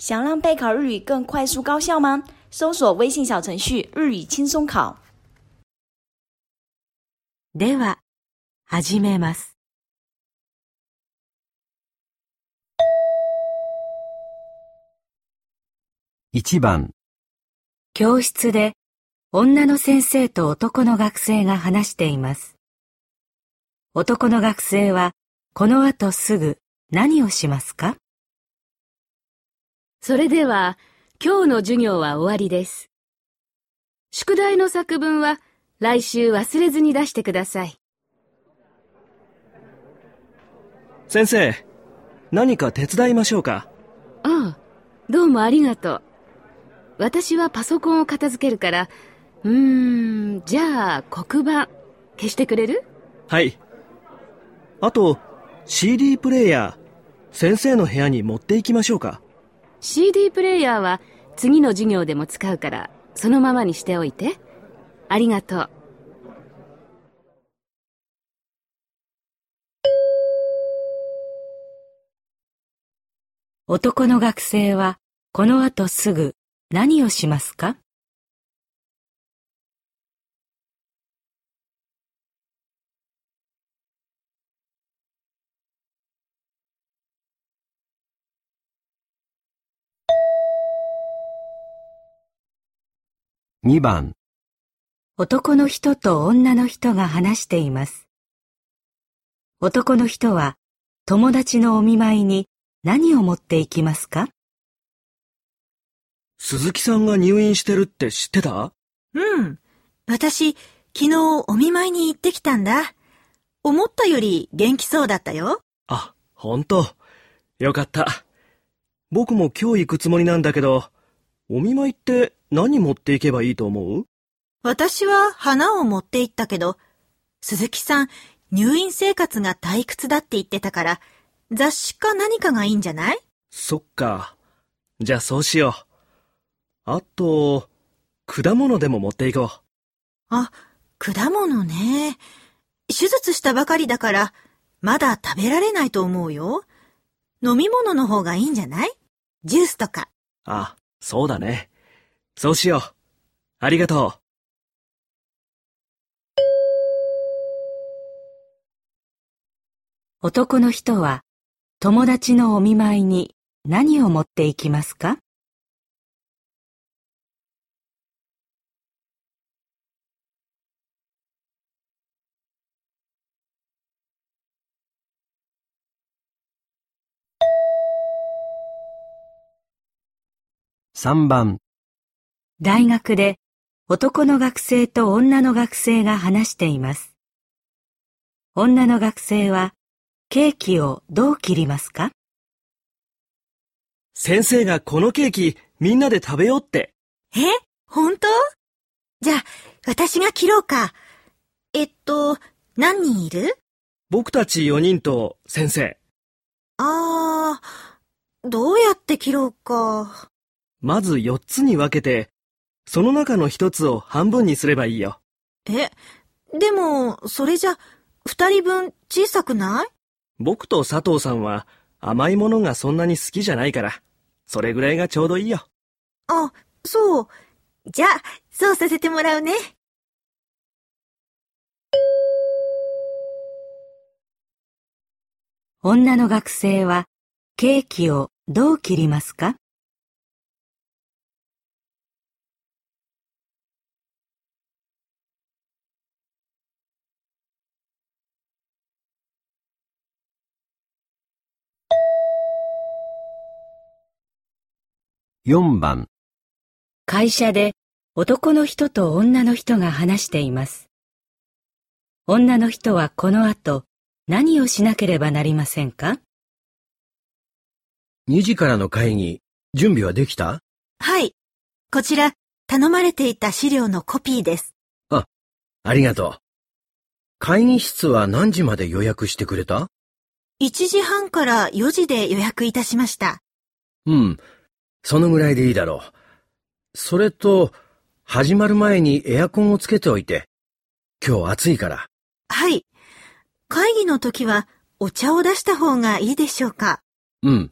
想让备考日语更快速高效吗？搜索微信小程序“日语轻松考”。では、始めます。1番教室で女の先生と男の学生が話しています。男の学生はこの後すぐ何をしますか？それでは今日の授業は終わりです。宿題の作文は来週忘れずに出してください。先生、何か手伝いましょうか？ああ、どうもありがとう。私はパソコンを片付けるから、うーん、じゃあ黒板消してくれる？はい。あと、CD プレイヤー、先生の部屋に持って行きましょうか？CD プレイヤーは次の授業でも使うから、そのままにしておいて。ありがとう。男の学生はこの後すぐ何をしますか？2番男の人と女の人が話しています。男の人は友達のお見舞いに何を持っていきますか？鈴木さんが入院してるって知ってた？うん。私、昨日お見舞いに行ってきたんだ。思ったより元気そうだったよ。あ、ほんと。よかった。僕も今日行くつもりなんだけど、お見舞いって何持っていけばいいと思う？私は花を持って行ったけど、鈴木さん、入院生活が退屈だって言ってたから、雑誌か何かがいいんじゃない？そっか。じゃあそうしよう。あと、果物でも持っていこう。あ、果物ね。手術したばかりだから、まだ食べられないと思うよ。飲み物の方がいいんじゃない？ジュースとか。あ、そうだね。そうしよう。ありがとう。男の人は友達のお見舞いに何を持っていきますか？3番大学で男の学生と女の学生が話しています。女の学生はケーキをどう切りますか？先生がこのケーキみんなで食べようって。え？本当？じゃあ、私が切ろうか。えっと、何人いる？僕たち4人と先生。あー、どうやって切ろうか。まず4つに分けて、その中の1つを半分にすればいいよ。え、でも、それじゃ、2人分小さくない？僕と佐藤さんは甘いものがそんなに好きじゃないから、それぐらいがちょうどいいよ。あ、そう。じゃあ、そうさせてもらうね。女の学生はケーキをどう切りますか？4番会社で男の人と女の人が話しています。女の人はこの後何をしなければなりませんか ?2 時からの会議、準備はできた？はい。こちら、頼まれていた資料のコピーです。あ、ありがとう。会議室は何時まで予約してくれた ?1 時半から4時で予約いたしました。うん。そのぐらいでいいだろう。それと、始まる前にエアコンをつけておいて。今日暑いから。はい。会議の時はお茶を出した方がいいでしょうか？うん。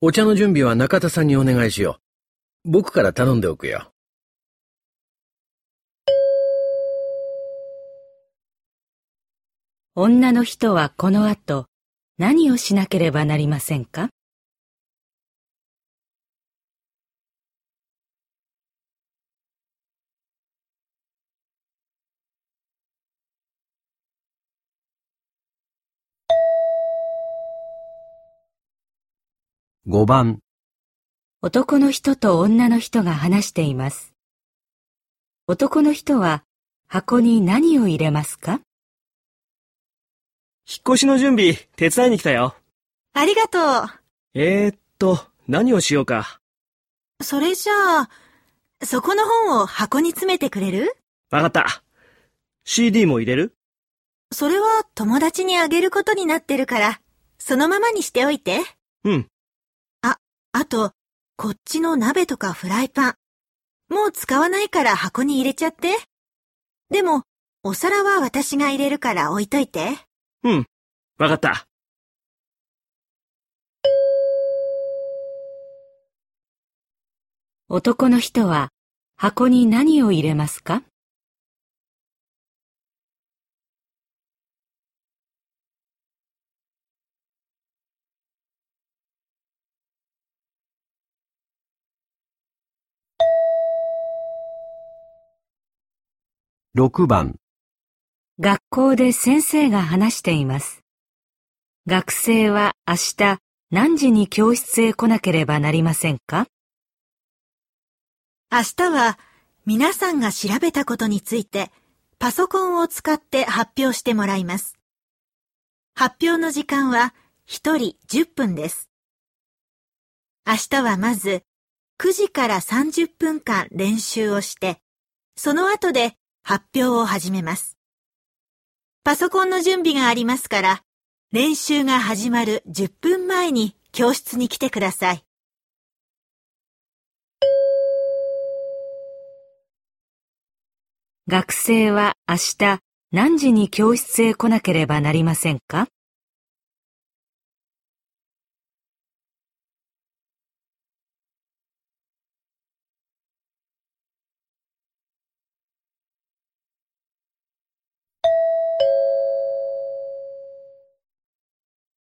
お茶の準備は中田さんにお願いしよう。僕から頼んでおくよ。女の人はこの後何をしなければなりませんか？5番、男の人と女の人が話しています。男の人は箱に何を入れますか？引っ越しの準備、手伝いに来たよ。ありがとえー、っと、何をしようか。う。それじゃあ、そこの本を箱に詰めてくれる？わかった。CD も入れる？それは友達にあげることになってるから、そのままにしておいて。うん。あと、こっちの鍋とかフライパン。もう使わないから箱に入れちゃって。でも、お皿は私が入れるから置いといて。うん。わかった。男の人は箱に何を入れますか？6番、学校で先生が話しています。学生は明日何時に教室へ来なければなりませんか？明日は、皆さんが調べたことについて、パソコンを使って発表してもらいます。発表の時間は、1人10分です。明日はまず、9時から30分間練習をして、その後で発表を始めます。パソコンの準備がありますから、練習が始まる10分前に教室に来てください。学生は明日何時に教室へ来なければなりませんか？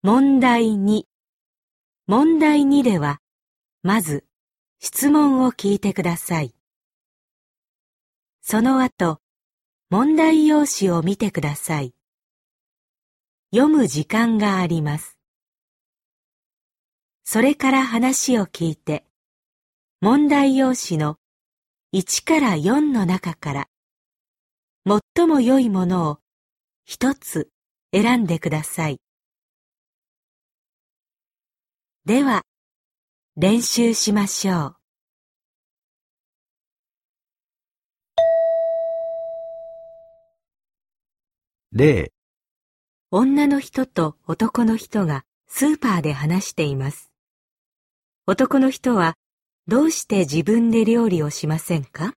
問題2問題2では、まず質問を聞いてください。その後、問題用紙を見てください。読む時間があります。それから話を聞いて、問題用紙の1から4の中から、最も良いものを一つ選んでください。では、練習しましょう。0、女の人と男の人がスーパーで話しています。男の人はどうして自分で料理をしませんか？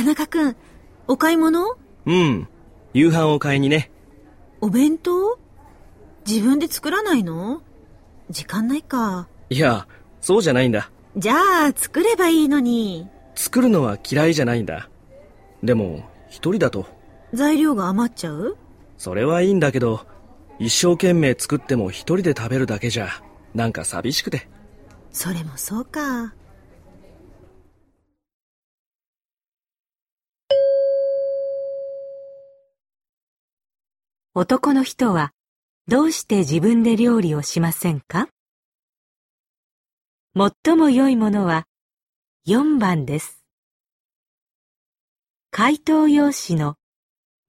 田中くん、お買い物？うん。夕飯を買いにね。お弁当？自分で作らないの？時間ないか。いや、そうじゃないんだ。じゃあ、作ればいいのに。作るのは嫌いじゃないんだ。でも、一人だと。材料が余っちゃう？それはいいんだけど、一生懸命作っても一人で食べるだけじゃ、なんか寂しくて。それもそうか。男の人はどうして自分で料理をしませんか？最も良いものは4番です。回答用紙の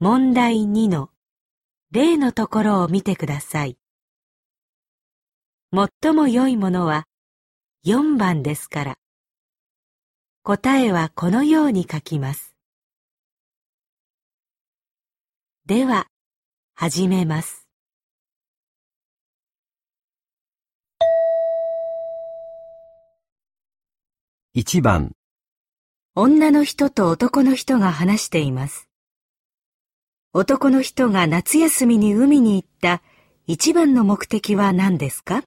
問題2の例のところを見てください。最も良いものは4番ですから。答えはこのように書きます。では、始めます。1番、女の人と男の人が話しています。男の人が夏休みに海に行った一番の目的は何ですか？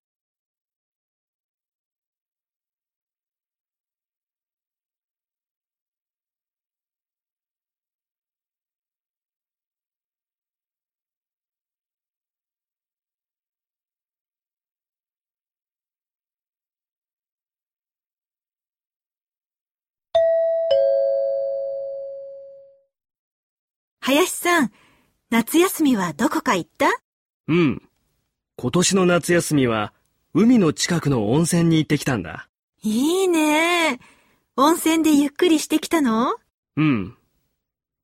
林さん、夏休みはどこか行った？うん。今年の夏休みは、海の近くの温泉に行ってきたんだ。いいね。温泉でゆっくりしてきたの？うん。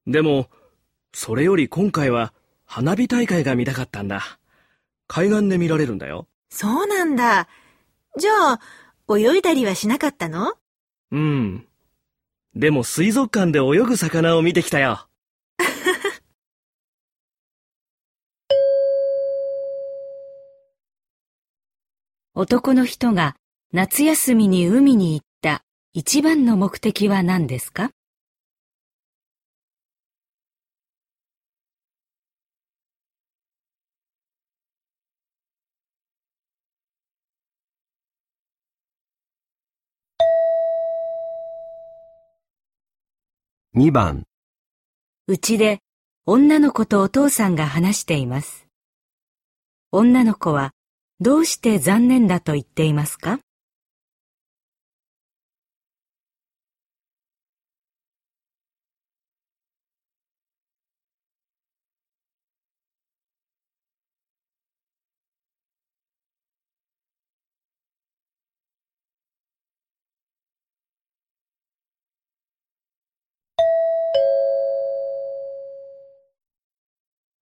でも、それより今回は、花火大会が見たかったんだ。海岸で見られるんだよ。そうなんだ。じゃあ、泳いだりはしなかったの？うん。でも水族館で泳ぐ魚を見てきたよ。男の人が夏休みに海に行った一番の目的は何ですか？2番、うちで女の子とお父さんが話しています。女の子はどうして残念だと言っていますか？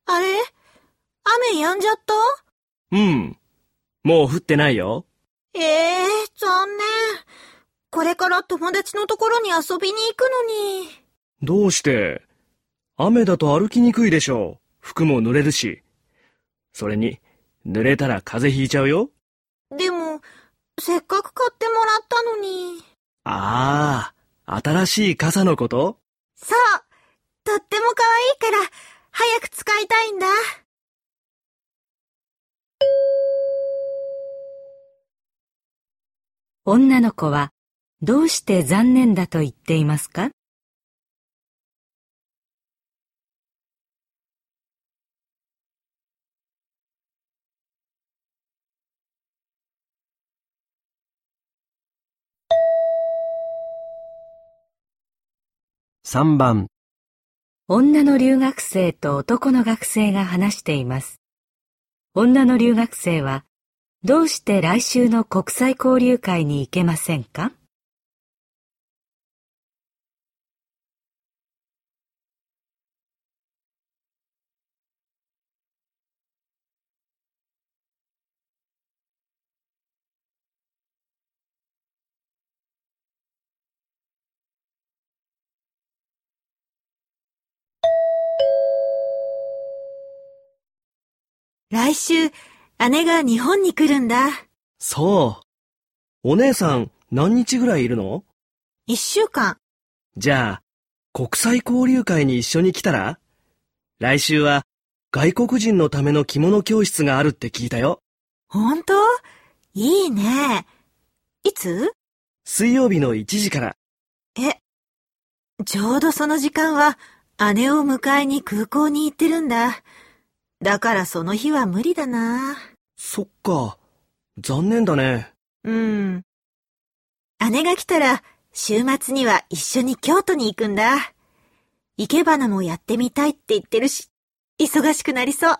あれ？雨止んじゃった？うん。もう降ってないよ。ええ残念。これから友達のところに遊びに行くのに。どうして雨だと歩きにくいでしょう。服も濡れるし。それに、濡れたら風邪ひいちゃうよ。でも、せっかく買ってもらったのに。ああ、新しい傘のこと？そう。とっても可愛いから、早く使いたいんだ。女の子はどうして残念だと言っていますか？3番、女の留学生と男の学生が話しています。女の留学生はどうして来週の国際交流会に行けませんか？来週、姉が日本に来るんだ。そう。お姉さん、何日ぐらいいるの？一週間。じゃあ、国際交流会に一緒に来たら？来週は、外国人のための着物教室があるって聞いたよ。ほんといいね。いつ？水曜日の1時から。え、ちょうどその時間は姉を迎えに空港に行ってるんだ。だからその日は無理だな。そっか。残念だね。うん。姉が来たら週末には一緒に京都に行くんだ。生け花もやってみたいって言ってるし、忙しくなりそう。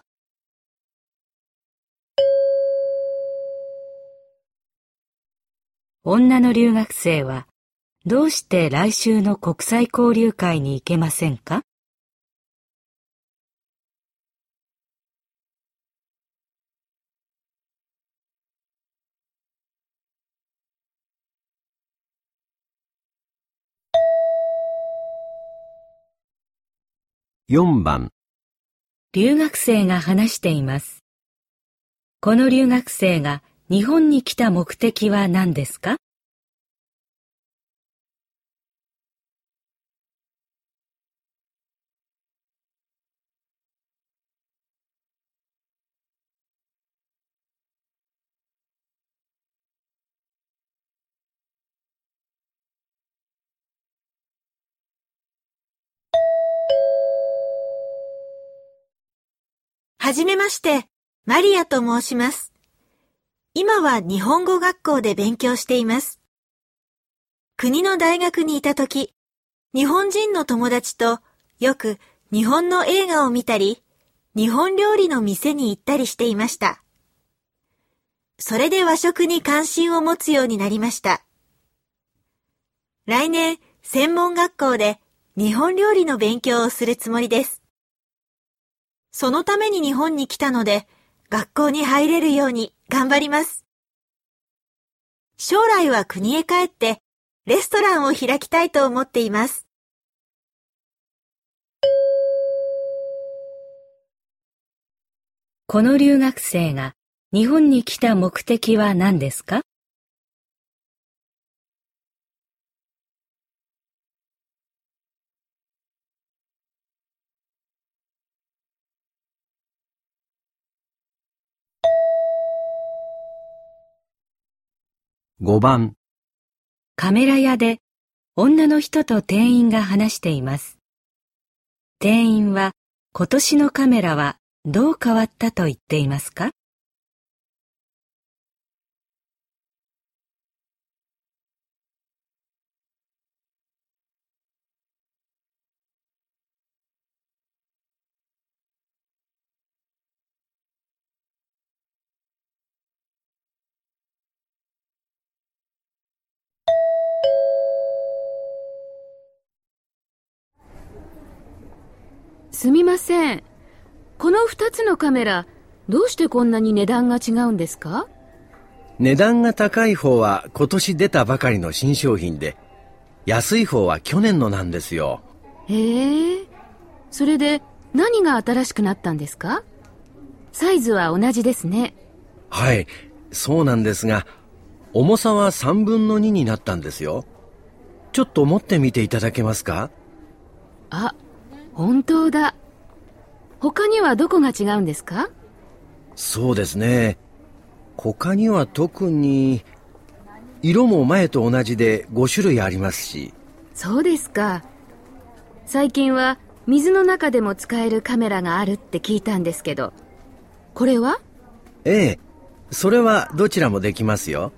女の留学生はどうして来週の国際交流会に行けませんか？4番、留学生が話しています。この留学生が日本に来た目的は何ですか？はじめまして、マリアと申します。今は日本語学校で勉強しています。国の大学にいたとき、日本人の友達とよく日本の映画を見たり、日本料理の店に行ったりしていました。それで和食に関心を持つようになりました。来年、専門学校で日本料理の勉強をするつもりです。そのために日本に来たので、学校に入れるように頑張ります。将来は国へ帰って、レストランを開きたいと思っています。この留学生が日本に来た目的は何ですか？5番、カメラ屋で女の人と店員が話しています。店員は今年のカメラはどう変わったと言っていますか？すみません。この二つのカメラ、どうしてこんなに値段が違うんですか？値段が高い方は今年出たばかりの新商品で、安い方は去年のなんですよ。へえ。それで何が新しくなったんですか？サイズは同じですね。はい、そうなんですが、重さは3分の2になったんですよ。ちょっと持ってみていただけますか？あ、本当だ。他にはどこが違うんですか？そうですね。他には特に、色も前と同じで5種類ありますし、そうですか。最近は水の中でも使えるカメラがあるって聞いたんですけど、これは？ええ、それはどちらもできますよ。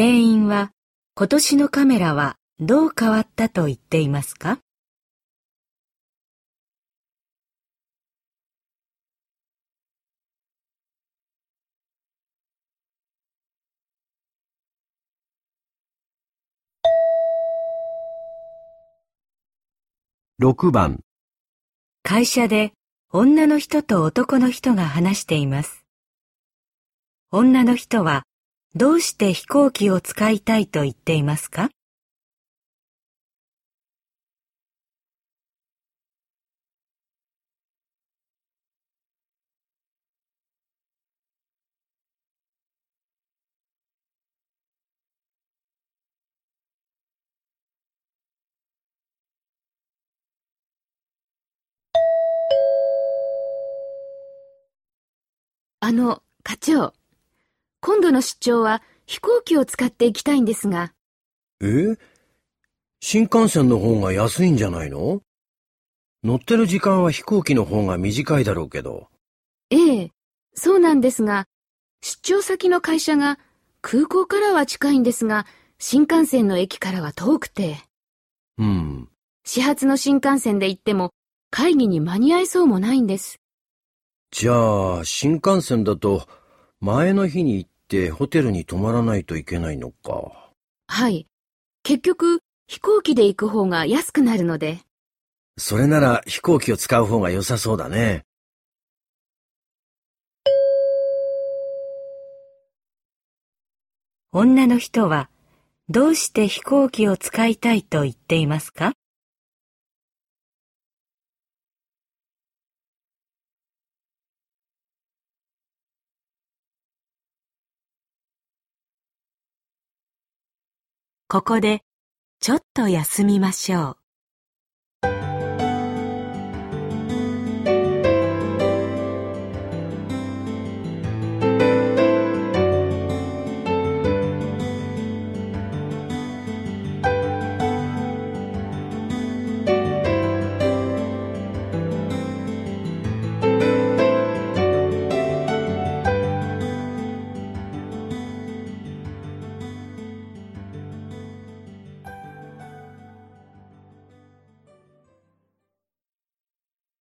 店員は今年のカメラはどう変わったと言っていますか？6番、会社で女の人と男の人が話しています。女の人はどうして飛行機を使いたいと言っていますか？あの、課長。今度の出張は飛行機を使って行きたいんですが、え？新幹線の方が安いんじゃないの？乗ってる時間は飛行機の方が短いだろうけど。ええ、そうなんですが、出張先の会社が空港からは近いんですが、新幹線の駅からは遠くて、うん。始発の新幹線で行っても会議に間に合いそうもないんです。じゃあ、新幹線だと、前の日に行ってホテルに泊まらないといけないのか。はい。結局、飛行機で行く方が安くなるので、それなら飛行機を使う方が良さそうだね。女の人はどうして飛行機を使いたいと言っていますか？ここでちょっと休みましょう。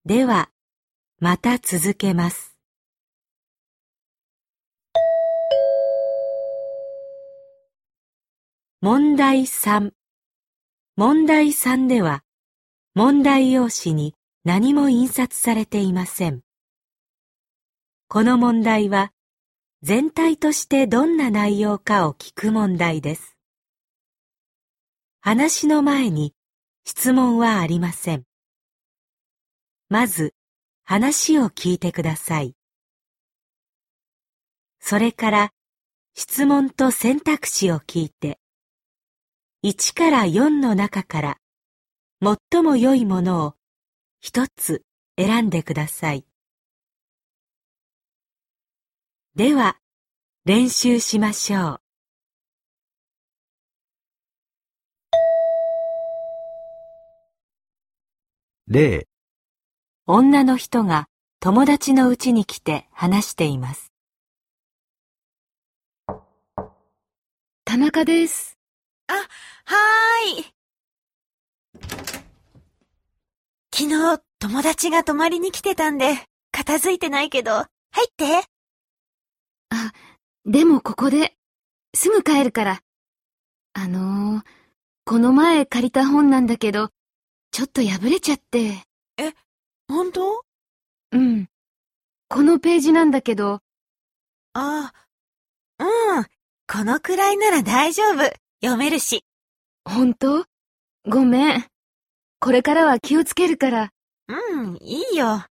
では、また続けます。問題3問題3では、問題用紙に何も印刷されていません。この問題は、全体としてどんな内容かを聞く問題です。話の前に質問はありません。まず話を聞いてください。それから質問と選択肢を聞いて、1から4の中から最も良いものを一つ選んでください。では、練習しましょう。例女の人が友達の家に来て話しています。田中です。あ、はーい。昨日友達が泊まりに来てたんで、片付いてないけど、入って。あ、でもここで、すぐ帰るから。あのー、この前借りた本なんだけど、ちょっと破れちゃって。え、本当？うん。このページなんだけど。ああ、うん。このくらいなら大丈夫。読めるし。本当？ごめん。これからは気をつけるから。うん、いいよ。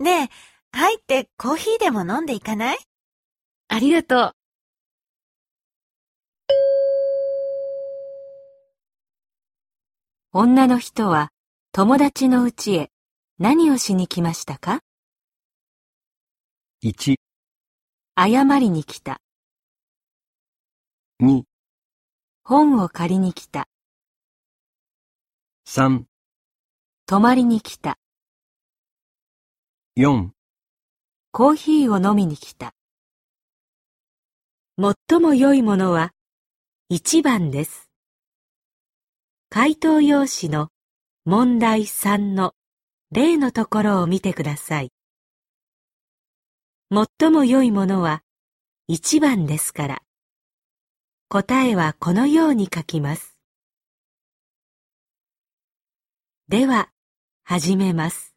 ねえ、入ってコーヒーでも飲んでいかない？ありがとう。女の人は友達の家へ何をしに来ましたか ?1 謝りに来た。2本を借りに来た。3泊まりに来た。4コーヒーを飲みに来た。最も良いものは1番です。回答用紙の問題3の例のところを見てください。最も良いものは1番ですから、答えはこのように書きます。では、始めます。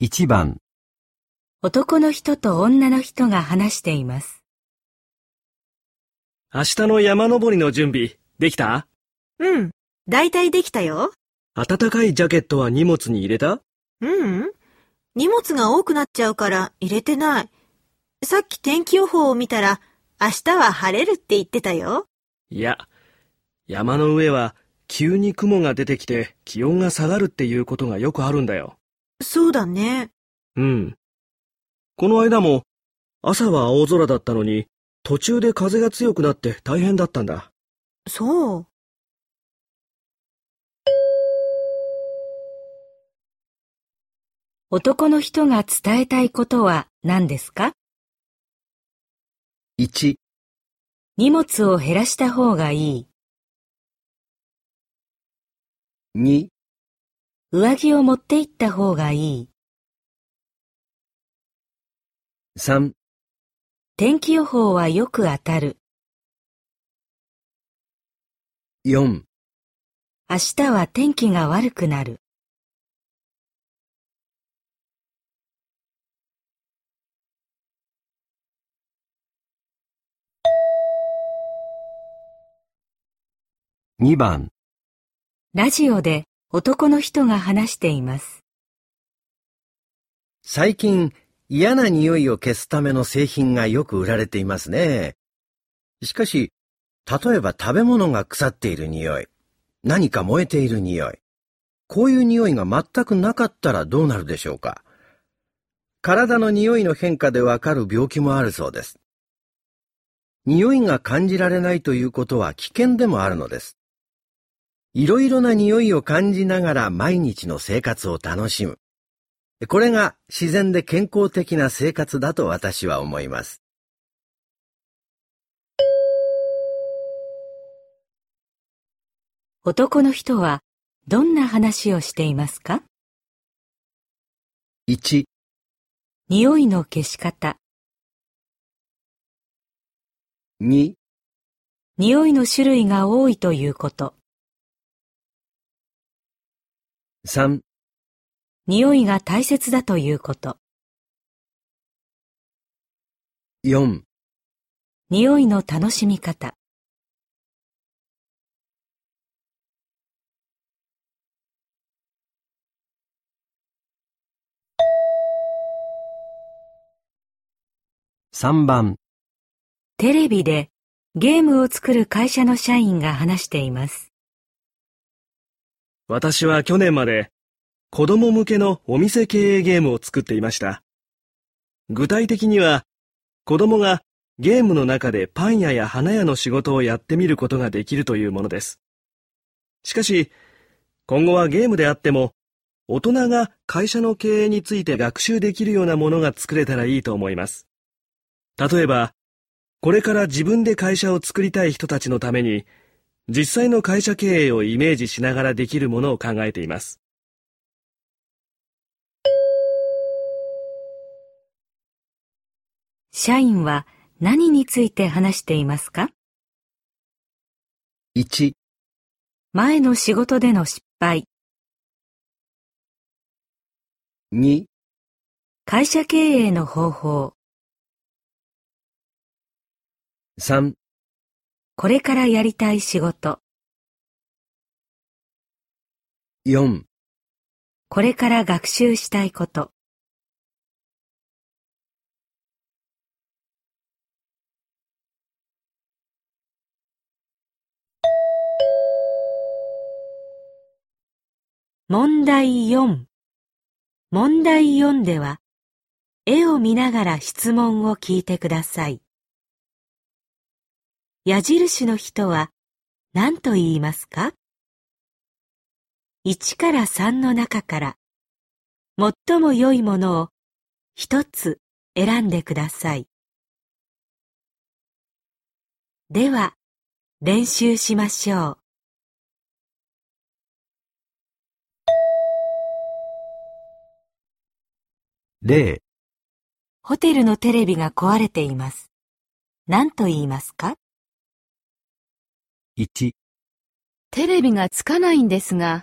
1番男の人と女の人が話しています。明日の山登りの準備、できた？うん。だいたいできたよ。暖かいジャケットは荷物に入れた？ううん。荷物が多くなっちゃうから入れてない。さっき天気予報を見たら、明日は晴れるって言ってたよ。いや、山の上は急に雲が出てきて気温が下がるっていうことがよくあるんだよ。そうだね。うん。この間も朝は青空だったのに途中で風が強くなって大変だったんだ。そう。男の人が伝えたいことは何ですか ?1 荷物を減らした方がいい。2上着を持って行った方がいい。3天気予報はよく当たる。4明日は天気が悪くなる。2番ラジオで男の人が話しています。最近嫌な匂いを消すための製品がよく売られていますね。しかし、例えば食べ物が腐っている匂い、何か燃えている匂い、こういう匂いが全くなかったらどうなるでしょうか。体の匂いの変化でわかる病気もあるそうです。匂いが感じられないということは危険でもあるのです。いろいろな匂いを感じながら毎日の生活を楽しむ。これが自然で健康的な生活だと私は思います。男の人はどんな話をしていますか？1、匂いの消し方、2、匂いの種類が多いということ、3、匂いが大切だということ、4、匂いの楽しみ方、3番、テレビでゲームを作る会社の社員が話しています。私は去年まで子供向けのお店経営ゲームを作っていました。具体的には子供がゲームの中でパン屋や花屋の仕事をやってみることができるというものです。しかし、今後はゲームであっても大人が会社の経営について学習できるようなものが作れたらいいと思います。例えば、これから自分で会社を作りたい人たちのために実際の会社経営をイメージしながらできるものを考えています。社員は何について話していますか？1、前の仕事での失敗、2、会社経営の方法、3、これからやりたい仕事、4、これから学習したいこと、問題4問題4では、絵を見ながら質問を聞いてください。矢印の人は何と言いますか ?1 から3の中から、最も良いものを一つ選んでください。では、練習しましょう。0、ホテルのテレビが壊れています。何と言いますか？1、テレビがつかないんですが、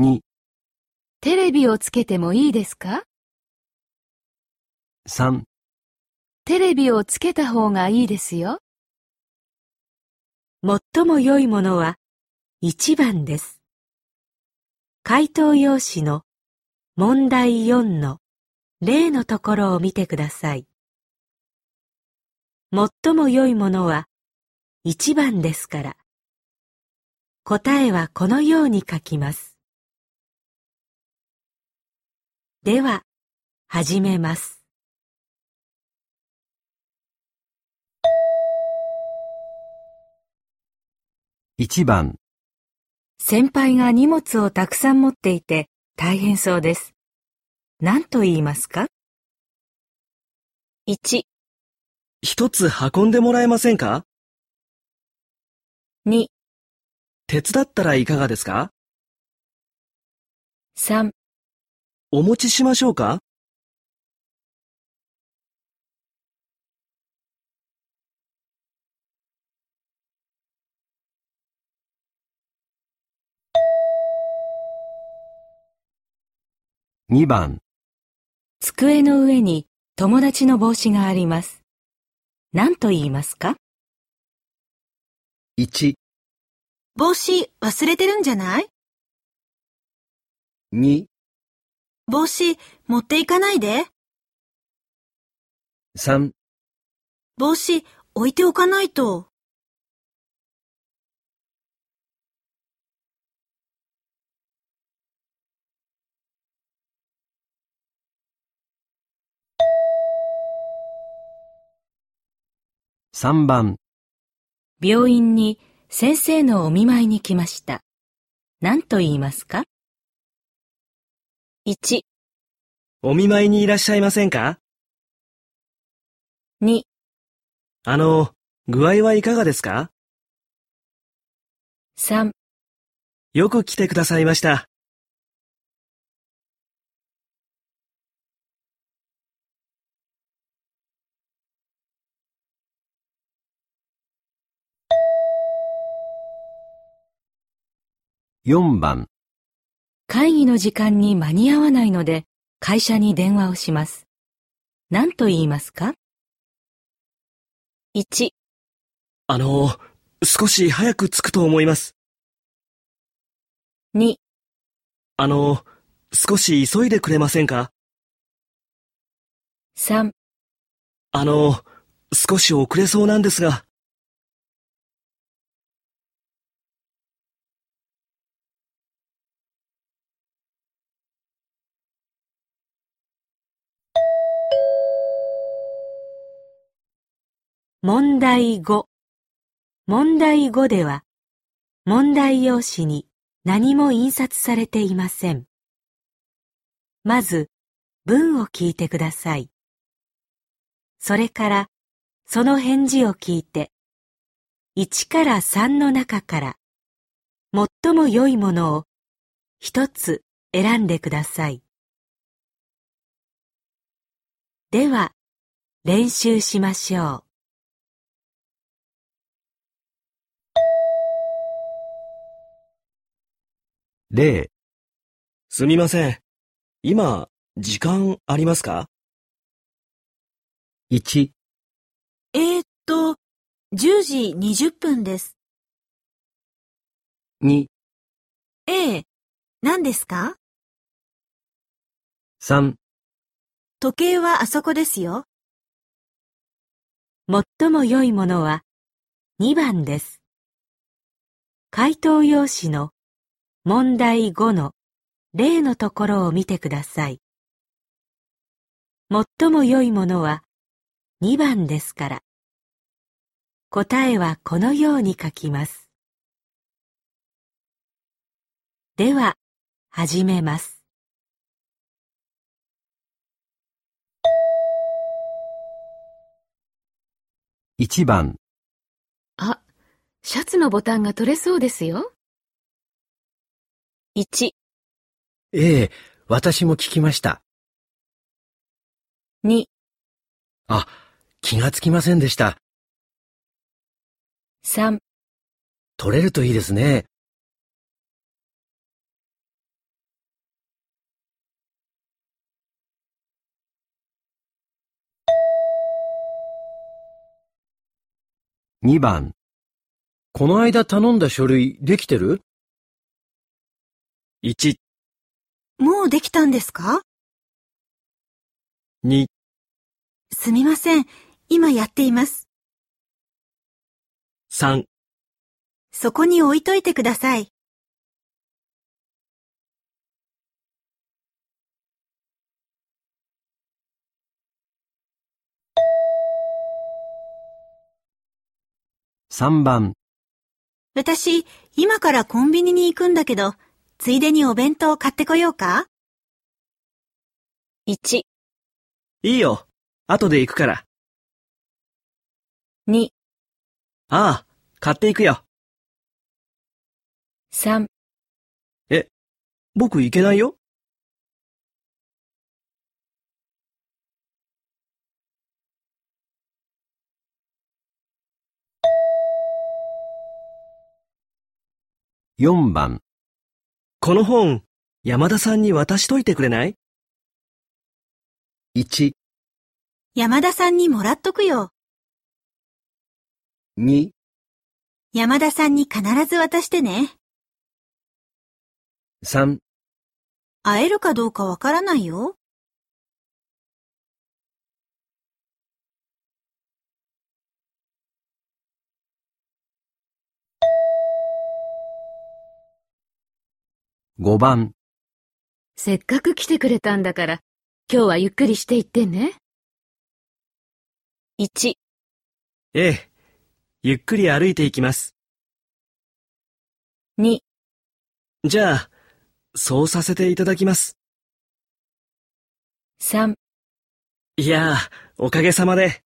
2、テレビをつけてもいいですか？3、テレビをつけた方がいいですよ。最も良いものは1番です。回答用紙の問題4の例のところを見てください。最も良いものは1番ですから。答えはこのように書きます。では、始めます。1番、先輩が荷物をたくさん持っていて大変そうです。何と言いますか ?1、一つ運んでもらえませんか？2、手伝ったらいかがですか？3、お持ちしましょうか？2番、机の上に友達の帽子があります。何と言いますか？1、帽子忘れてるんじゃない？2、帽子持っていかないで。3、帽子置いておかないと。3番、病院に先生のお見舞いに来ました。何と言いますか ?1、お見舞いにいらっしゃいませんか？2、あの、具合はいかがですか？3よく来てくださいました。4番、会議の時間に間に合わないので会社に電話をします。何と言いますか ?1、あの、少し早く着くと思います。2、あの、少し急いでくれませんか？3あの、少し遅れそうなんですが。問題5問題5では問題用紙に何も印刷されていません。まず文を聞いてください。それからその返事を聞いて1から3の中から最も良いものを一つ選んでください。では練習しましょう。0、すみません。今、時間ありますか？1、えー、っと、10時20分です。2、ええ、何ですか？3、時計はあそこですよ。最も良いものは2番です。回答用紙の問題5の例のところを見てください。最も良いものは2番ですから。答えはこのように書きます。では、始めます。1番、あ、シャツのボタンが取れそうですよ。1、ええ、私も聞きました。2、あ、気がつきませんでした。3、取れるといいですね。2番、この間頼んだ書類できてる？?1、もうできたんですか？2、すみません。今やっています。3そこに置いといてください。3番、私、今からコンビニに行くんだけど、ついでにお弁当買ってこようか？1、いいよ。後で行くから。2、ああ、買っていくよ。3、僕行けないよ？4番、この本、山田さんに渡しといてくれない？1、山田さんにもらっとくよ。2、山田さんに必ず渡してね。3、会えるかどうかわからないよ。5番、せっかく来てくれたんだから、今日はゆっくりしていってね。1、ええ。ゆっくり歩いていきます。2、じゃあ、そうさせていただきます。3いやあ、おかげさまで。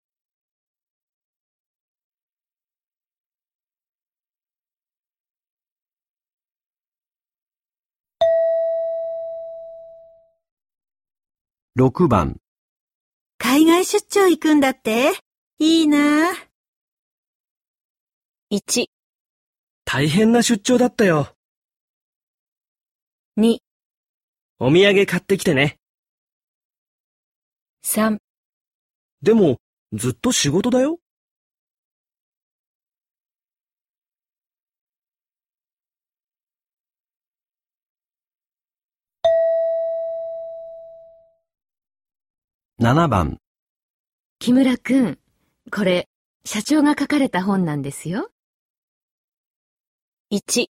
6番、海外出張行くんだって？いいなぁ。1、大変な出張だったよ。2、お土産買ってきてね。3でも、ずっと仕事だよ。7番、木村くん、これ、社長が書かれた本なんですよ。1、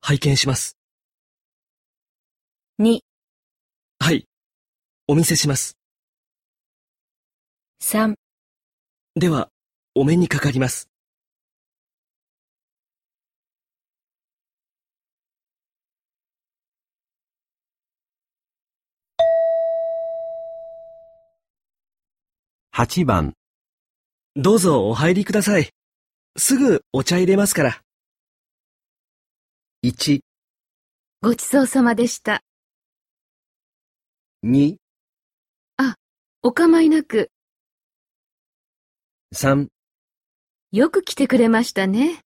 拝見します。2、はい。お見せします。3では、お目にかかります。8番、どうぞお入りください。すぐお茶入れますから。1、ごちそうさまでした。2、お構いなく、3よく来てくれましたね。